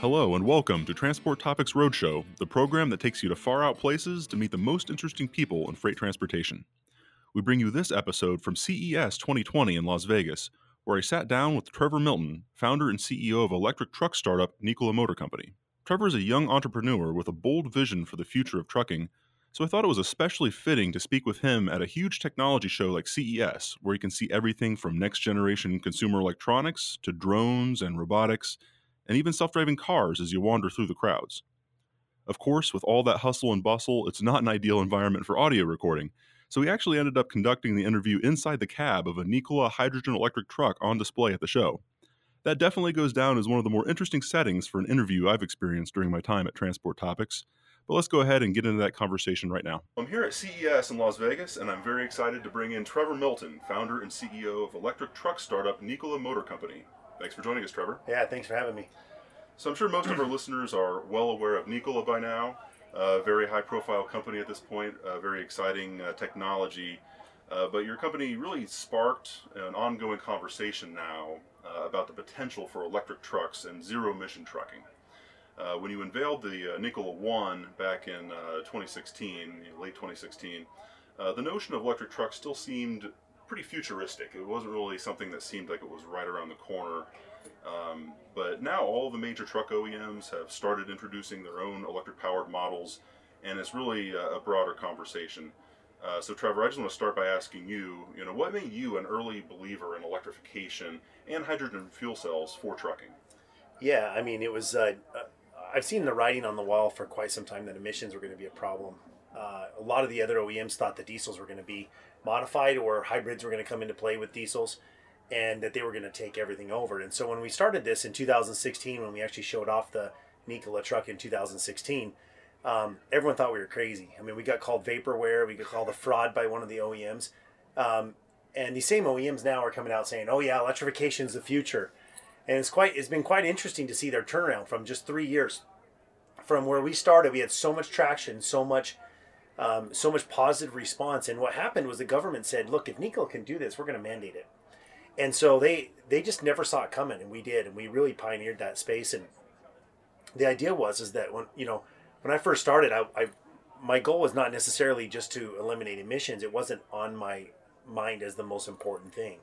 Hello and welcome to Transport Topics Roadshow, the program that takes you to far out places to meet the most interesting people in freight transportation. We bring you this episode from CES 2020 in Las Vegas, where I sat down with Trevor Milton, founder and CEO of electric truck startup Nikola Motor Company. Trevor is a young entrepreneur with a bold vision for the future of trucking, so I thought it was especially fitting to speak with him at a huge technology show like CES, where you can see everything from next generation consumer electronics to drones and robotics and even self driving cars as you wander through the crowds. Of course, with all that hustle and bustle, it's not an ideal environment for audio recording, so we actually ended up conducting the interview inside the cab of a Nikola hydrogen electric truck on display at the show. That definitely goes down as one of the more interesting settings for an interview I've experienced during my time at Transport Topics. But let's go ahead and get into that conversation right now. I'm here at CES in Las Vegas, and I'm very excited to bring in Trevor Milton, founder and CEO of electric truck startup Nikola Motor Company. Thanks for joining us, Trevor. Yeah, thanks for having me. So I'm sure most of our listeners are well aware of Nikola by now. A very high-profile company at this point, a very exciting uh, technology. Uh, but your company really sparked an ongoing conversation now uh, about the potential for electric trucks and zero-emission trucking. Uh, when you unveiled the uh, Nikola One back in uh, 2016, late 2016, the notion of electric trucks still seemed pretty futuristic. It wasn't really something that seemed like it was right around the corner. Um, but now all the major truck OEMs have started introducing their own electric powered models, and it's really a, a broader conversation. Uh, so, Trevor, I just want to start by asking you, you know, what made you an early believer in electrification and hydrogen fuel cells for trucking? Yeah, I mean, it was. Uh, uh I've seen the writing on the wall for quite some time that emissions were going to be a problem. Uh, a lot of the other OEMs thought the diesels were going to be modified or hybrids were going to come into play with diesels and that they were going to take everything over. And so when we started this in 2016, when we actually showed off the Nikola truck in 2016, um, everyone thought we were crazy. I mean, we got called vaporware, we got called a fraud by one of the OEMs. Um, and these same OEMs now are coming out saying, "Oh yeah, electrification is the future." And it's quite it's been quite interesting to see their turnaround from just 3 years from where we started. We had so much traction, so much um, so much positive response. And what happened was the government said, look, if Nikola can do this, we're going to mandate it. And so they they just never saw it coming, and we did, and we really pioneered that space. And the idea was is that when you know when I first started, I, I my goal was not necessarily just to eliminate emissions. It wasn't on my mind as the most important thing.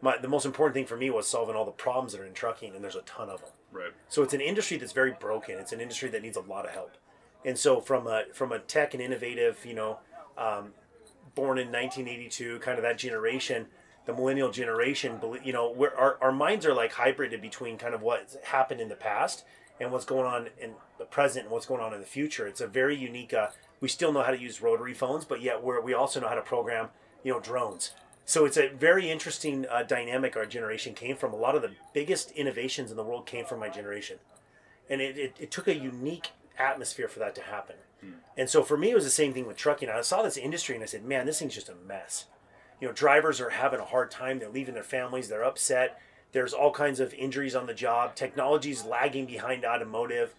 My, the most important thing for me was solving all the problems that are in trucking, and there's a ton of them. Right. So it's an industry that's very broken. It's an industry that needs a lot of help. And so from a from a tech and innovative, you know, um, born in 1982, kind of that generation, the millennial generation, you know, where our, our minds are like hybrided between kind of what happened in the past and what's going on in the present and what's going on in the future. It's a very unique. Uh, we still know how to use rotary phones, but yet we we also know how to program, you know, drones. So it's a very interesting uh, dynamic our generation came from. A lot of the biggest innovations in the world came from my generation, and it, it, it took a unique atmosphere for that to happen. Hmm. And so for me, it was the same thing with trucking. I saw this industry and I said, man, this thing's just a mess. You know, drivers are having a hard time. They're leaving their families. They're upset. There's all kinds of injuries on the job. Technology's lagging behind automotive.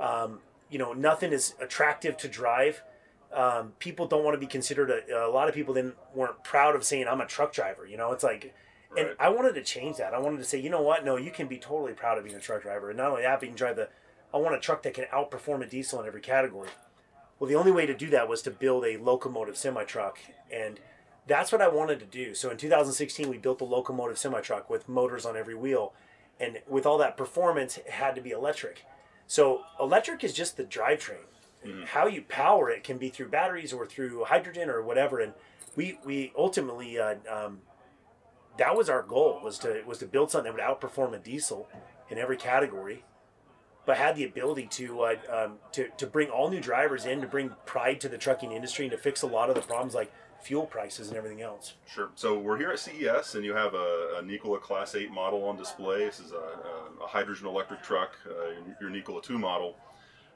Um, you know, nothing is attractive to drive. Um, people don't want to be considered. A, a lot of people then weren't proud of saying I'm a truck driver. You know, it's like, right. and I wanted to change that. I wanted to say, you know what? No, you can be totally proud of being a truck driver, and not only that, but you can drive the I want a truck that can outperform a diesel in every category. Well, the only way to do that was to build a locomotive semi truck, and that's what I wanted to do. So in 2016, we built the locomotive semi truck with motors on every wheel, and with all that performance, it had to be electric. So electric is just the drivetrain. Mm-hmm. How you power it can be through batteries or through hydrogen or whatever. And we we ultimately uh, um, that was our goal was to was to build something that would outperform a diesel in every category but had the ability to uh, um, to to bring all new drivers in, to bring pride to the trucking industry, and to fix a lot of the problems like fuel prices and everything else. Sure. So we're here at CES, and you have a, a Nikola Class 8 model on display. This is a, a hydrogen electric truck, uh, your Nikola 2 model.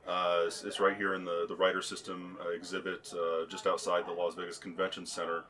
Uh, it's, it's, right here in the, the Ryder System uh, exhibit uh, just outside the Las Vegas Convention Center.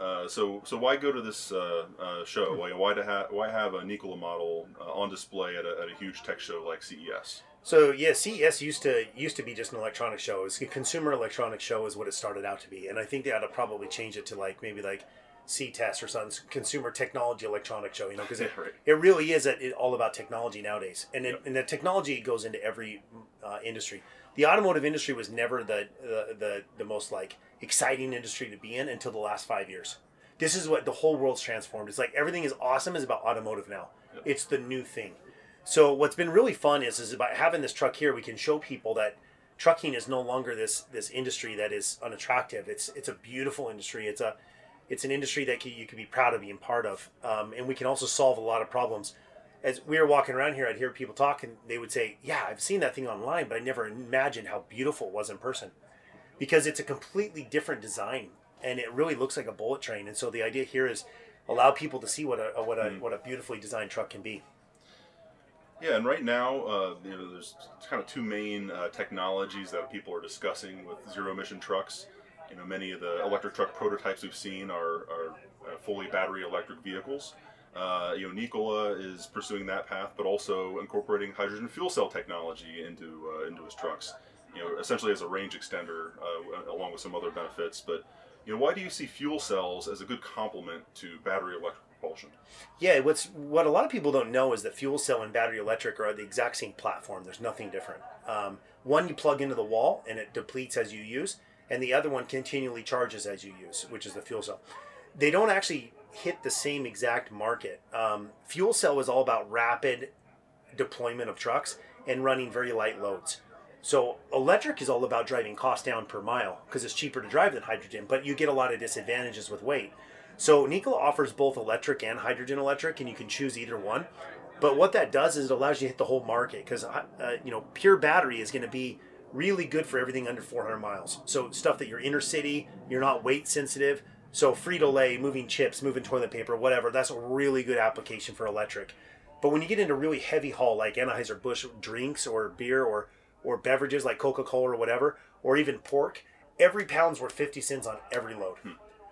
Uh, so, so why go to this uh, uh, show? Why, why, ha- why have a Nikola model uh, on display at a, at a huge tech show like CES? So yeah, CES used to used to be just an electronic show. It's a consumer electronic show is what it started out to be, and I think they ought to probably change it to like maybe like CTES or something, Consumer Technology Electronic Show, you know, because it, Right. it really is a, it, all about technology nowadays. And, it, Yep. and the technology goes into every uh, industry. The automotive industry was never the, the, the, the most like exciting industry to be in until the last five years. This is what the whole world's transformed. It's like everything is awesome is about automotive now. Yep. It's the new thing. So what's been really fun is is about having this truck here. We can show people that trucking is no longer this this industry that is unattractive. It's it's a beautiful industry. It's a it's an industry that you can be proud of being part of, um, and we can also solve a lot of problems. As we were walking around here, I'd hear people talk, and they would say, "Yeah, I've seen that thing online, but I never imagined how beautiful it was in person." because it's a completely different design and it really looks like a bullet train. And so the idea here is allow people to see what a what a what a beautifully designed truck can be. Yeah, and right now, uh, you know, there's kind of two main uh, technologies that people are discussing with zero emission trucks. You know, many of the electric truck prototypes we've seen are, are uh, fully battery electric vehicles. Uh, you know, Nikola is pursuing that path, but also incorporating hydrogen fuel cell technology into uh, into his trucks. You know, essentially as a range extender, uh, along with some other benefits. But you know, why do you see fuel cells as a good complement to battery electric propulsion? Yeah, what's what a lot of people don't know is that fuel cell and battery electric are the exact same platform. There's nothing different. Um, one you plug into the wall and it depletes as you use, and the other one continually charges as you use, which is the fuel cell. They don't actually hit the same exact market. Um, fuel cell is all about rapid deployment of trucks and running very light loads. So electric is all about driving cost down per mile because it's cheaper to drive than hydrogen, but you get a lot of disadvantages with weight. So Nikola offers both electric and hydrogen electric, and you can choose either one. But what that does is it allows you to hit the whole market because uh, you know pure battery is going to be really good for everything under 400 miles. So stuff that you're inner city, you're not weight sensitive. So Frito Lay, moving chips, moving toilet paper, whatever. That's a really good application for electric. But when you get into really heavy haul like Anheuser Busch drinks or beer or or beverages like Coca Cola or whatever, or even pork, every pound's worth 50 cents on every load.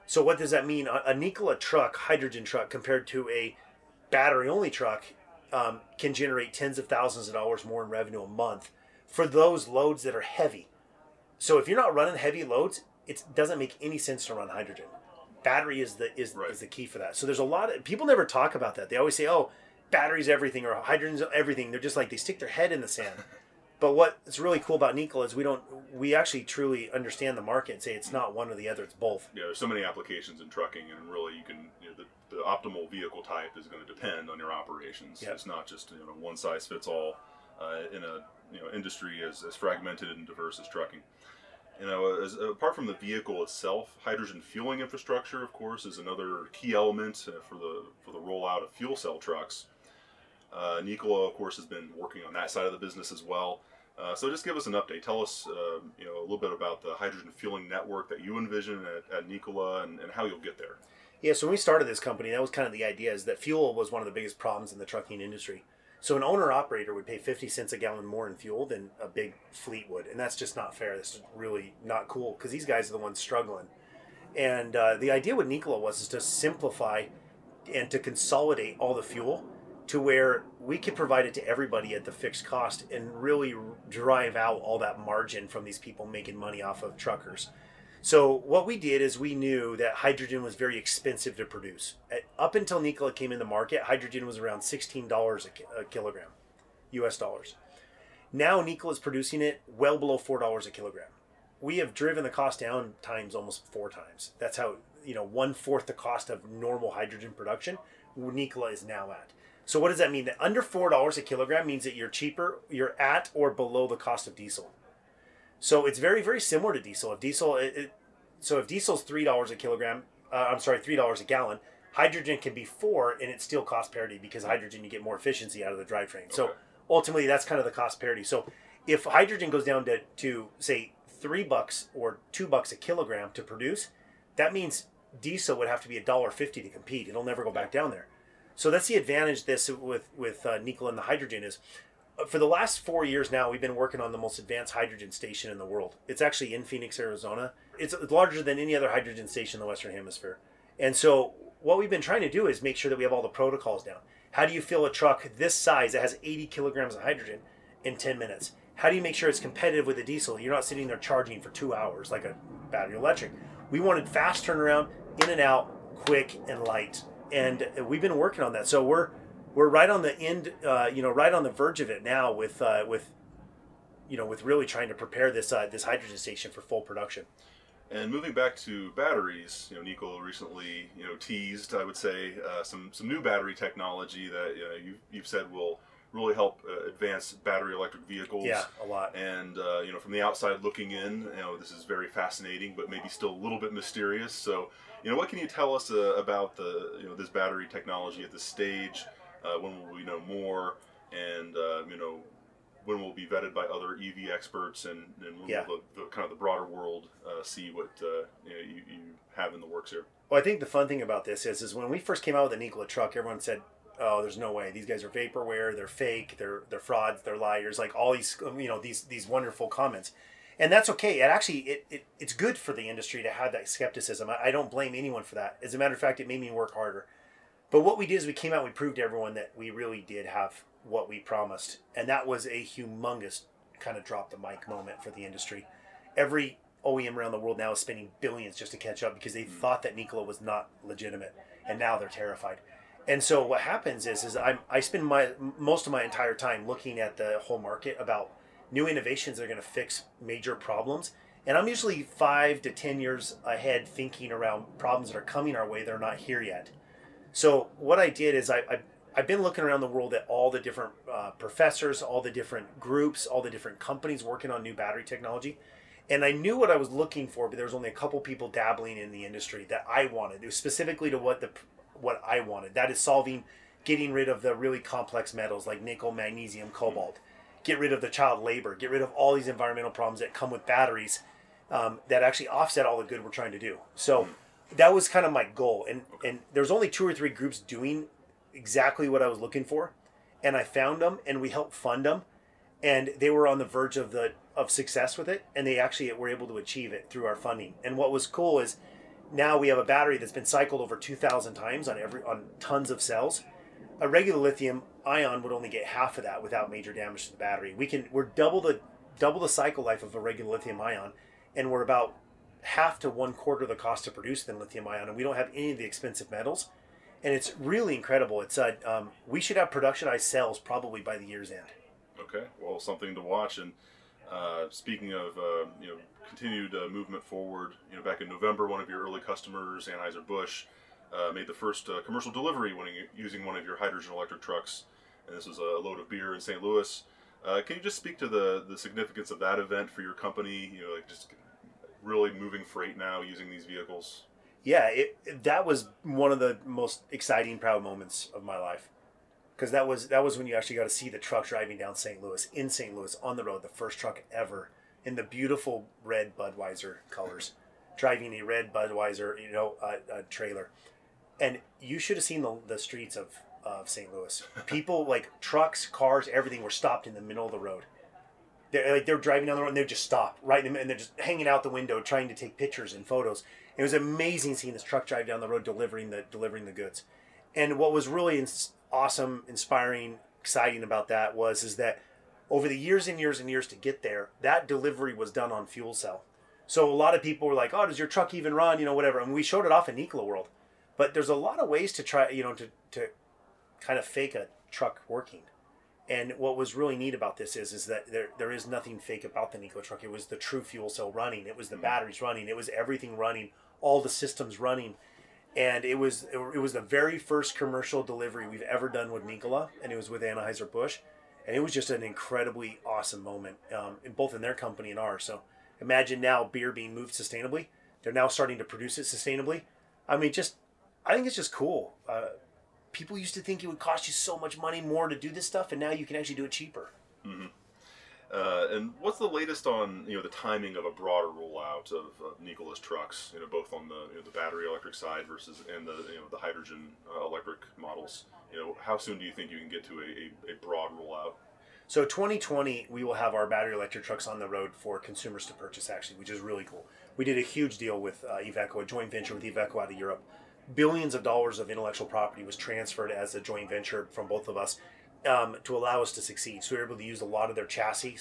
So what does that mean? A, a Nikola truck, hydrogen truck, compared to a battery only truck, um, can generate tens of thousands of dollars more in revenue a month for those loads that are heavy. So if you're not running heavy loads, it doesn't make any sense to run hydrogen. Battery is the is, Right. is the key for that. So there's a lot of people never talk about that. They always say, "Oh, battery's everything," or "Hydrogen's everything." They're just like they stick their head in the sand. But what's really cool about Nickel is we don't we actually truly understand the market and say it's not one or the other, it's both. yeah, there's so many applications in trucking, and really, you can you know, the, the optimal vehicle type is going to depend on your operations. Yeah. It's not just you know one size fits all uh, in a you know industry as, as fragmented and diverse as trucking. You know, as, apart from the vehicle itself, hydrogen fueling infrastructure, of course, is another key element uh, for the for the rollout of fuel cell trucks. Uh, Nikola, of course, has been working on that side of the business as well. Uh, so just give us an update. Tell us, uh, you know, a little bit about the hydrogen fueling network that you envision at, at Nikola and, and how you'll get there. Yeah, so when we started this company, that was kind of the idea is that fuel was one of the biggest problems in the trucking industry. So an owner operator would pay 50 cents a gallon more in fuel than a big fleet would. And that's just not fair. That's really not cool because these guys are the ones struggling. And uh, the idea with Nikola was is to simplify and to consolidate all the fuel to where we could provide it to everybody at the fixed cost and really drive out all that margin from these people making money off of truckers. So what we did is we knew that hydrogen was very expensive to produce. At, up until Nikola came in the market, hydrogen was around sixteen dollars a, ki- a kilogram, U.S. dollars. Now Nikola is producing it well below four dollars a kilogram. We have driven the cost down times almost four times. That's how you know one fourth the cost of normal hydrogen production. Nikola is now at. So what does that mean? That under four dollars a kilogram means that you're cheaper, you're at or below the cost of diesel. So it's very very similar to diesel. If diesel, it, it, so if diesel's three dollars a kilogram, uh, I'm sorry, three dollars a gallon. Hydrogen can be four, and it's still cost parity because hydrogen you get more efficiency out of the drivetrain. So ultimately, that's kind of the cost parity. So if hydrogen goes down to to say three bucks or two bucks a kilogram to produce, that means diesel would have to be a dollar fifty to compete. It'll never go back down there. So that's the advantage this with with uh, Nikola and the hydrogen is for the last four years now we've been working on the most advanced hydrogen station in the world. It's actually in Phoenix, Arizona. It's larger than any other hydrogen station in the Western Hemisphere. And so what we've been trying to do is make sure that we have all the protocols down. How do you fill a truck this size that has 80 kilograms of hydrogen in 10 minutes? How do you make sure it's competitive with a diesel? You're not sitting there charging for two hours like a battery electric. We wanted fast turnaround, in and out, quick, and light. And we've been working on that. So we're we're right on the end, uh, you know, right on the verge of it now with uh, with you know with really trying to prepare this uh, this hydrogen station for full production. And moving back to batteries, you know, Nikola recently, you know, teased, I would say, uh, some some new battery technology that you know, you, you've said will really help uh, advance battery electric vehicles. Yeah, a lot. And uh, you know, from the outside looking in, you know, this is very fascinating, but maybe still a little bit mysterious. So, you know, what can you tell us uh, about the you know this battery technology at this stage? Uh, when will we know more? And uh, you know, when will be vetted by other EV experts, and, and when Yeah. will the, the kind of the broader world uh, see what uh, you, know, you, you have in the works here? Well, I think the fun thing about this is, is when we first came out with the Nikola truck, everyone said, "Oh, there's no way. These guys are vaporware. They're fake. They're they're frauds. They're liars." Like all these, you know, these these wonderful comments, and that's okay. It actually it, it it's good for the industry to have that skepticism. I, I don't blame anyone for that. As a matter of fact, it made me work harder. But what we did is we came out, we proved to everyone that we really did have what we promised, and that was a humongous kind of drop the mic moment for the industry. Every OEM around the world now is spending billions just to catch up because they hmm. thought that Nikola was not legitimate, and now they're terrified. And so what happens is, is I I spend my most of my entire time looking at the whole market about new innovations that are going to fix major problems. And I'm usually five to ten years ahead, thinking around problems that are coming our way that are not here yet. So what I did is I, I I've been looking around the world at all the different uh, professors, all the different groups, all the different companies working on new battery technology, and I knew what I was looking for, but there was only a couple people dabbling in the industry that I wanted. It was specifically to what the what I wanted. That is solving, getting rid of the really complex metals like nickel, magnesium, cobalt, get rid of the child labor, get rid of all these environmental problems that come with batteries um, that actually offset all the good we're trying to do. So that was kind of my goal, and and there's only two or three groups doing exactly what I was looking for, and I found them, and we helped fund them, and they were on the verge of the of success with it, and they actually were able to achieve it through our funding. And what was cool is now we have a battery that's been cycled over 2,000 times on every on tons of cells. A regular lithium ion would only get half of that without major damage to the battery. We can we're double the double the cycle life of a regular lithium ion, and we're about half to one quarter the cost to produce than lithium ion, and we don't have any of the expensive metals. And it's really incredible. It's uh, um, we should have productionized cells probably by the year's end. Okay, well, something to watch. And uh, speaking of uh, you know continued uh, movement forward, you know back in November, one of your early customers, Anheuser Busch, uh, made the first uh, commercial delivery when using one of your hydrogen electric trucks, and this was a load of beer in St. Louis. Can you just speak to the the significance of that event for your company? You know, like just really moving freight now using these vehicles. yeah, it, that was one of the most exciting, proud moments of my life, because that was that was when you actually got to see the truck driving down St. Louis in St. Louis on the road, the first truck ever in the beautiful red Budweiser colors, driving a red Budweiser, you know, uh, trailer, and you should have seen the the streets of of St. Louis. People like trucks, cars, everything were stopped in the middle of the road. They're like they're driving down the road and they just stop right in the, and they're just hanging out the window trying to take pictures and photos. It was amazing seeing this truck drive down the road delivering the delivering the goods. And what was really ins- awesome, inspiring, exciting about that was is that over the years and years and years to get there, that delivery was done on fuel cell. So a lot of people were like, "Oh, does your truck even run?" You know, whatever. And we showed it off in Nikola World. But there's a lot of ways to try, you know, to to kind of fake a truck working. And what was really neat about this is is that there there is nothing fake about the Nikola truck. It was the true fuel cell running. It was the batteries running. It was everything running. All the systems running. And it was it was the very first commercial delivery we've ever done with Nikola, and it was with Anheuser Busch, and it was just an incredibly awesome moment, um, in both in their company and ours. So imagine now beer being moved sustainably. They're now starting to produce it sustainably. I mean, just I think it's just cool. Uh, people used to think it would cost you so much money more to do this stuff, and now you can actually do it cheaper. Uh, and what's the latest on you know the timing of a broader rollout of, Nikola's trucks? You know, both on the you know, the battery electric side versus and the you know the hydrogen uh, electric models. You know, how soon do you think you can get to a, a, a broad rollout? So 2020, we will have our battery electric trucks on the road for consumers to purchase, actually, which is really cool. We did a huge deal with uh, Iveco, a joint venture with Iveco out of Europe. Billions of dollars of intellectual property was transferred as a joint venture from both of us um, to allow us to succeed. So we were able to use a lot of their chassis,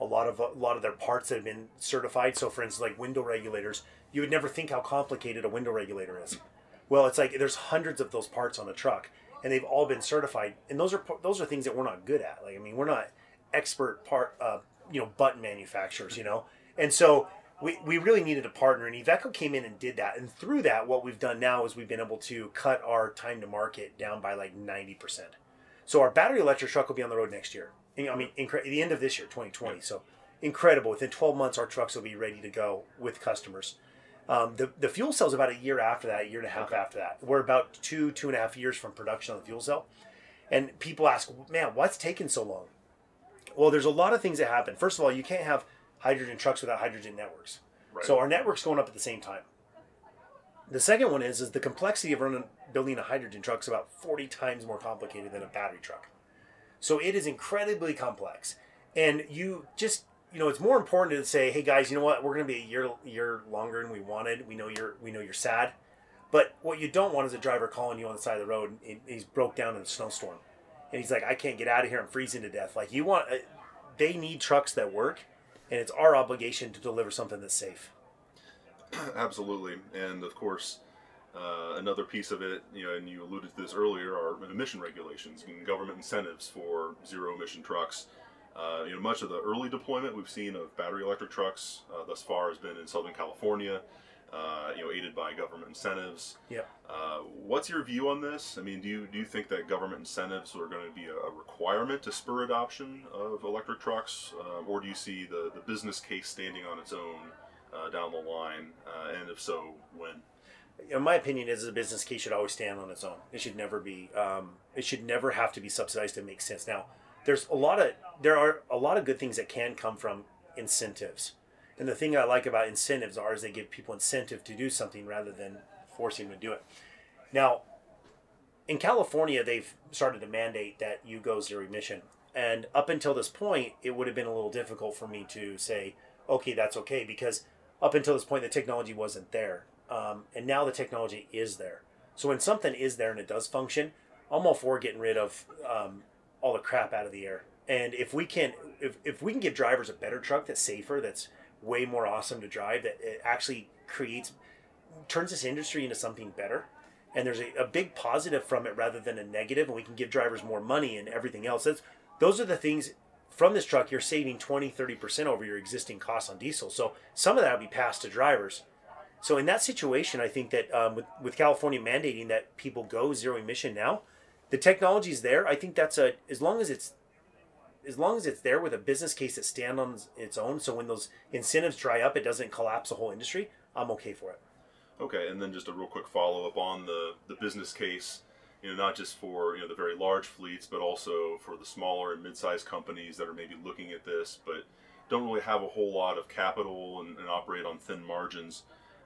a lot of a lot of their parts that have been certified. So, for instance, like window regulators, you would never think how complicated a window regulator is. Well, it's like there's hundreds of those parts on a truck, and they've all been certified. And those are those are things that we're not good at. Like I mean, we're not expert part, uh, you know, button manufacturers, you know, and so we, we really needed a partner, and Iveco came in and did that. And through that, what we've done now is we've been able to cut our time to market down by like 90%. So our battery electric truck will be on the road next year. I mean, incre- the end of this year, 2020. So incredible. Within 12 months, our trucks will be ready to go with customers. Um, the, the fuel cell is about a year after that, a year and a half okay. after that. We're about two, two and a half years from production on the fuel cell. And people ask, man, what's taking so long? Well, there's a lot of things that happen. First of all, you can't have hydrogen trucks without hydrogen networks. Right. So our network's going up at the same time. The second one is is the complexity of running building a hydrogen truck is about 40 times more complicated than a battery truck. So it is incredibly complex. And you just you know, it's more important to say, hey guys, you know what, we're gonna be a year year longer than we wanted. We know you're we know you're sad. But what you don't want is a driver calling you on the side of the road and he's broke down in a snowstorm. And he's like, I can't get out of here, I'm freezing to death. Like you want uh, they need trucks that work and it's our obligation to deliver something that's safe. Absolutely, and of course, uh, another piece of it, you know, and you alluded to this earlier, are emission regulations and government incentives for zero emission trucks. Uh, you know, much of the early deployment we've seen of battery electric trucks uh, thus far has been in Southern California uh, you know, aided by government incentives. Yeah. Uh, what's your view on this? I mean, do you do you think that government incentives are going to be a, a requirement to spur adoption of electric trucks, uh, or do you see the the business case standing on its own uh, down the line? Uh, and if so, when? In my opinion, is a business case should always stand on its own. It should never be. Um, it should never have to be subsidized to make sense. Now, there's a lot of there are a lot of good things that can come from incentives and the thing I like about incentives are is they give people incentive to do something rather than forcing them to do it. Now, in California, they've started to mandate that you go zero emission. And up until this point, it would have been a little difficult for me to say, okay, that's okay, because up until this point, the technology wasn't there. Um, and now the technology is there. So when something is there and it does function, I'm all for getting rid of um, all the crap out of the air. And if we can, if, if we can give drivers a better truck that's safer, that's way more awesome to drive that it actually creates turns this industry into something better. And there's a, a big positive from it rather than a negative and we can give drivers more money and everything else. That's those are the things from this truck you're saving 20 30% over your existing costs on diesel. So some of that will be passed to drivers. So in that situation i think that um, with, with california mandating that people go zero emission now the technology is there. I think that's a as long as it's as long as it's there with a business case that stands on its own, so when those incentives dry up, it doesn't collapse the whole industry. I'm okay for it. Okay, and then just a real quick follow up on the the business case. You know, not just for you know the very large fleets, but also for the smaller and mid-sized companies that are maybe looking at this, but don't really have a whole lot of capital and, and operate on thin margins.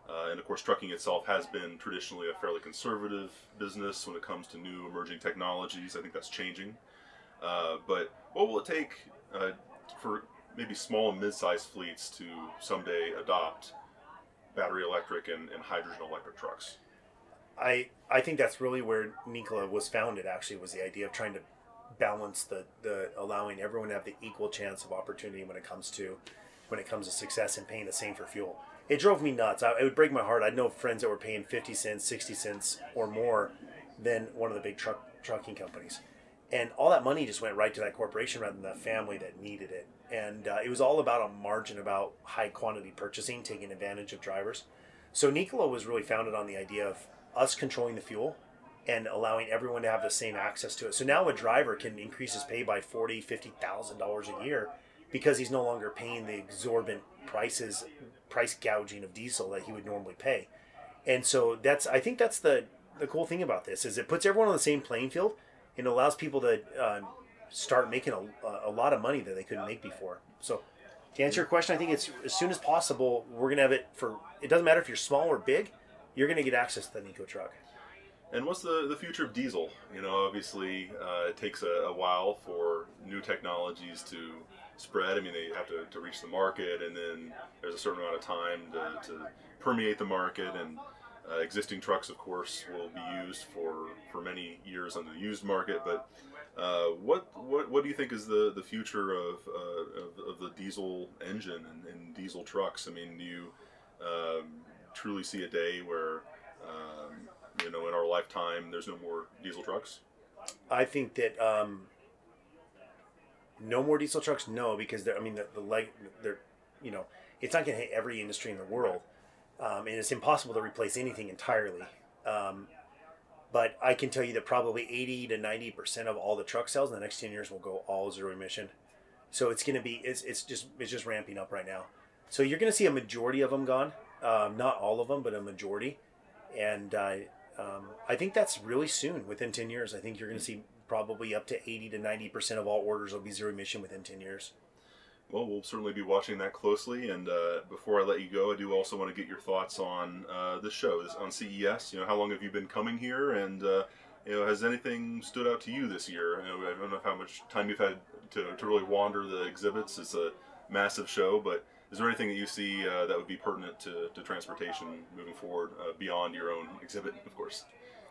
Uh, and of course, trucking itself has been traditionally a fairly conservative business when it comes to new emerging technologies. I think that's changing. Uh, but what will it take uh, for maybe small and mid-sized fleets to someday adopt battery electric and, and hydrogen electric trucks? I I think that's really where Nikola was founded. Actually, was the idea of trying to balance the the allowing everyone to have the equal chance of opportunity when it comes to when it comes to success and paying the same for fuel. It drove me nuts. I, it would break my heart. I'd know friends that were paying fifty cents, sixty cents, or more than one of the big truck trucking companies and all that money just went right to that corporation rather than the family that needed it. And uh, it was all about a margin, about high quantity purchasing, taking advantage of drivers. So Nikola was really founded on the idea of us controlling the fuel and allowing everyone to have the same access to it. So now a driver can increase his pay by forty, fifty thousand dollars a year because he's no longer paying the exorbitant prices, price gouging of diesel that he would normally pay. And so that's I think that's the the cool thing about this is it puts everyone on the same playing field it allows people to uh, start making a, a lot of money that they couldn't make before. So, to answer your question, I think it's as soon as possible. We're gonna have it for. It doesn't matter if you're small or big. You're gonna get access to the Nico truck. And what's the, the future of diesel? You know, obviously, uh, it takes a, a, while for new technologies to spread. I mean, they have to, to reach the market, and then there's a certain amount of time to, to permeate the market. And uh, existing trucks, of course, will be used for, for many years on the used market. But uh, what, what what do you think is the, the future of, uh, of, of, the diesel engine and, and, diesel trucks? I mean, do you um, truly see a day where um, you know in our lifetime there's no more diesel trucks? I think that um, no more diesel trucks. No, because I mean the, the light they're you know it's not going to hit every industry in the world, um, and it's impossible to replace anything entirely. Um, but I can tell you that probably 80 to 90 percent of all the truck sales in the next 10 years will go all zero emission. So it's going to be it's, it's just it's just ramping up right now. So you're going to see a majority of them gone, um, not all of them, but a majority, and uh, um, I think that's really soon. Within 10 years, I think you're going to see probably up to 80 to 90 percent of all orders will be zero emission within 10 years. Well, we'll certainly be watching that closely. And uh, before I let you go, I do also want to get your thoughts on uh, this show, this, on CES. You know, how long have you been coming here, and uh, you know, has anything stood out to you this year? You know, I don't know how much time you've had to, to really wander the exhibits. It's a massive show, but is there anything that you see uh, that would be pertinent to, to transportation moving forward uh, beyond your own exhibit, of course?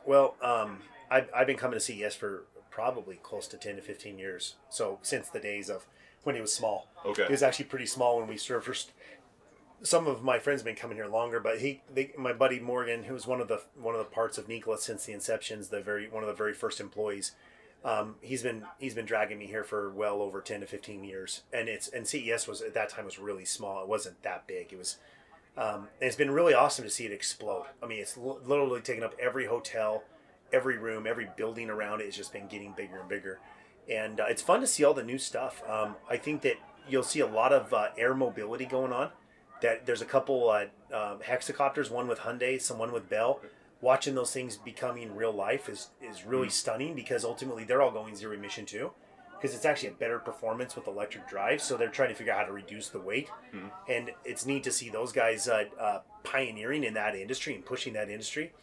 Well, um, I've, I've been coming to CES for probably close to 10 to 15 years. So since the days of when he was small. Okay. It was actually pretty small when we first. Some of my friends have been coming here longer, but he, they, my buddy Morgan, who was one of the one of the parts of Nikola since the inceptions, the very one of the very first employees, um, he's been he's been dragging me here for well over ten to fifteen years, and it's and CES was at that time was really small. It wasn't that big. It was, um, and it's been really awesome to see it explode. I mean, it's l- literally taken up every hotel, every room, every building around it has just been getting bigger and bigger and uh, it's fun to see all the new stuff. Um, I think that you'll see a lot of uh, air mobility going on. That there's a couple uh, um, hexacopters, one with Hyundai, some one with Bell. Watching those things becoming real life is is really mm. stunning because ultimately they're all going zero emission too, because it's actually a better performance with electric drive. So they're trying to figure out how to reduce the weight, mm. and it's neat to see those guys uh, uh, pioneering in that industry and pushing that industry.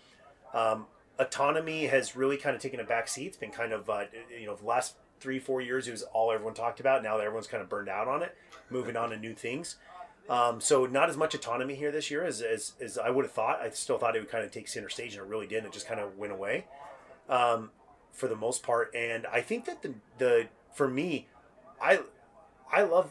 Um, autonomy has really kind of taken a back seat. It's been kind of uh, you know the last three, four years, it was all everyone talked about. Now that everyone's kind of burned out on it, moving on to new things. Um, so not as much autonomy here this year as, as, as I would have thought. I still thought it would kind of take center stage, and it really didn't. It just kind of went away um, for the most part. And I think that the the for me, I I love.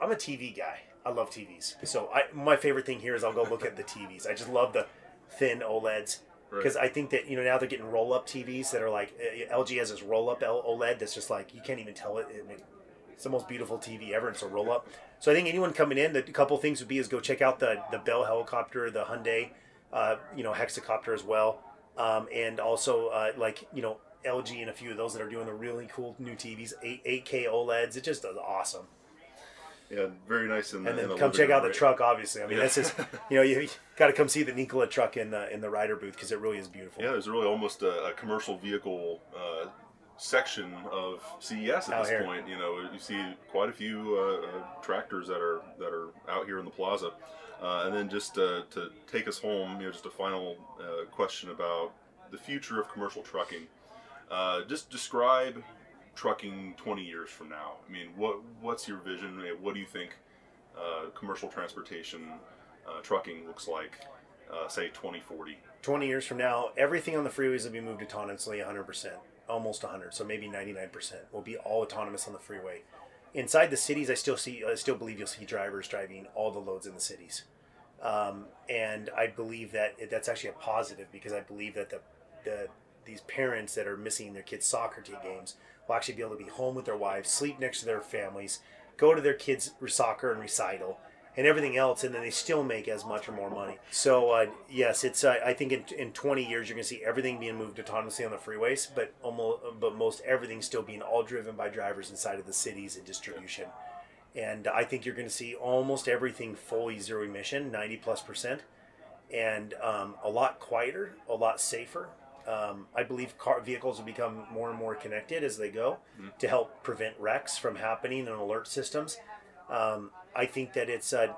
I'm a TV guy. I love TVs. So I my favorite thing here is I'll go look at the TVs. I just love the thin OLEDs because right. I think that you know now they're getting roll up TVs that are like uh, LG has this roll up OLED that's just like you can't even tell it. It's the most beautiful TV ever. It's a roll up. So I think anyone coming in, the couple things would be is go check out the the Bell helicopter, the Hyundai, uh, you know, hexacopter as well, um, and also uh, like you know LG and a few of those that are doing the really cool new TVs, eight K OLEDs. It just awesome. Yeah, very nice. In the, and then the come check out the truck. Obviously, I mean yeah. that's just you know you, you got to come see the Nikola truck in the in the Ryder booth because it really is beautiful. Yeah, there's really almost a, a commercial vehicle uh, section of CES at out this here. point. You know, you see quite a few uh, uh, tractors that are that are out here in the plaza. Uh, and then just uh, to take us home, you know, just a final uh, question about the future of commercial trucking. just describe trucking 20 years from now? I mean, what what's your vision? What do you think uh, commercial transportation uh, trucking looks like, uh, say 2040? 20 years from now, everything on the freeways will be moved autonomously 100%, almost 100, so maybe 99% will be all autonomous on the freeway. Inside the cities, I still see, I still believe you'll see drivers driving all the loads in the cities, um, and I believe that that's actually a positive because I believe that the the these parents that are missing their kids' soccer team games will actually be able to be home with their wives, sleep next to their families, go to their kids' soccer and recital, and everything else, and then they still make as much or more money. So uh, yes, it's uh, I think in, in 20 years you're going to see everything being moved autonomously on the freeways, but almost but most everything still being all driven by drivers inside of the cities and distribution. And I think you're going to see almost everything fully zero emission, 90 plus percent, and um, a lot quieter, a lot safer, um, I believe car vehicles will become more and more connected as they go mm-hmm. to help prevent wrecks from happening and alert systems. Um, I think that it's uh,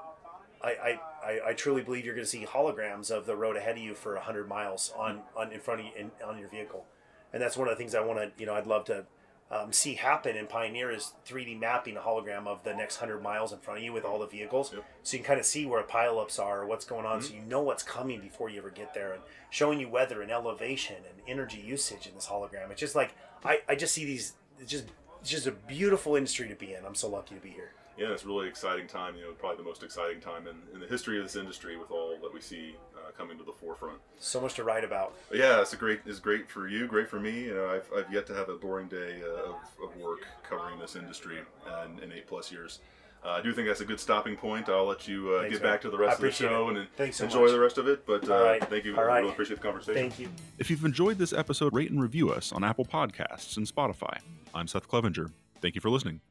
I, I, I truly believe you're going to see holograms of the road ahead of you for 100 miles on, on in front of you in, on your vehicle. And that's one of the things I want to, you know, I'd love to um, see happen in Pioneer is 3D mapping a hologram of the next 100 miles in front of you with all the vehicles. Yep. So you can kind of see where pileups are or what's going on mm-hmm. so you know what's coming before you ever get there and showing you weather and elevation and energy usage in this hologram. It's just like, I, I just see these, it's just, it's just a beautiful industry to be in. I'm so lucky to be here. Yeah, it's really exciting time. You know, probably the most exciting time in, in the history of this industry with all that we see uh, coming to the forefront. So much to write about. Yeah, it's a great it's great for you, great for me. You know, I've, I've yet to have a boring day uh, of, of work covering this industry in, in eight plus years. Uh, I do think that's a good stopping point. I'll let you uh, Thanks, get man. back to the rest of the show it. and Thanks so enjoy much. the rest of it. But uh, All right. thank you. All I right. really appreciate the conversation. Thank you. If you've enjoyed this episode, rate and review us on Apple Podcasts and Spotify. I'm Seth Clevenger. Thank you for listening.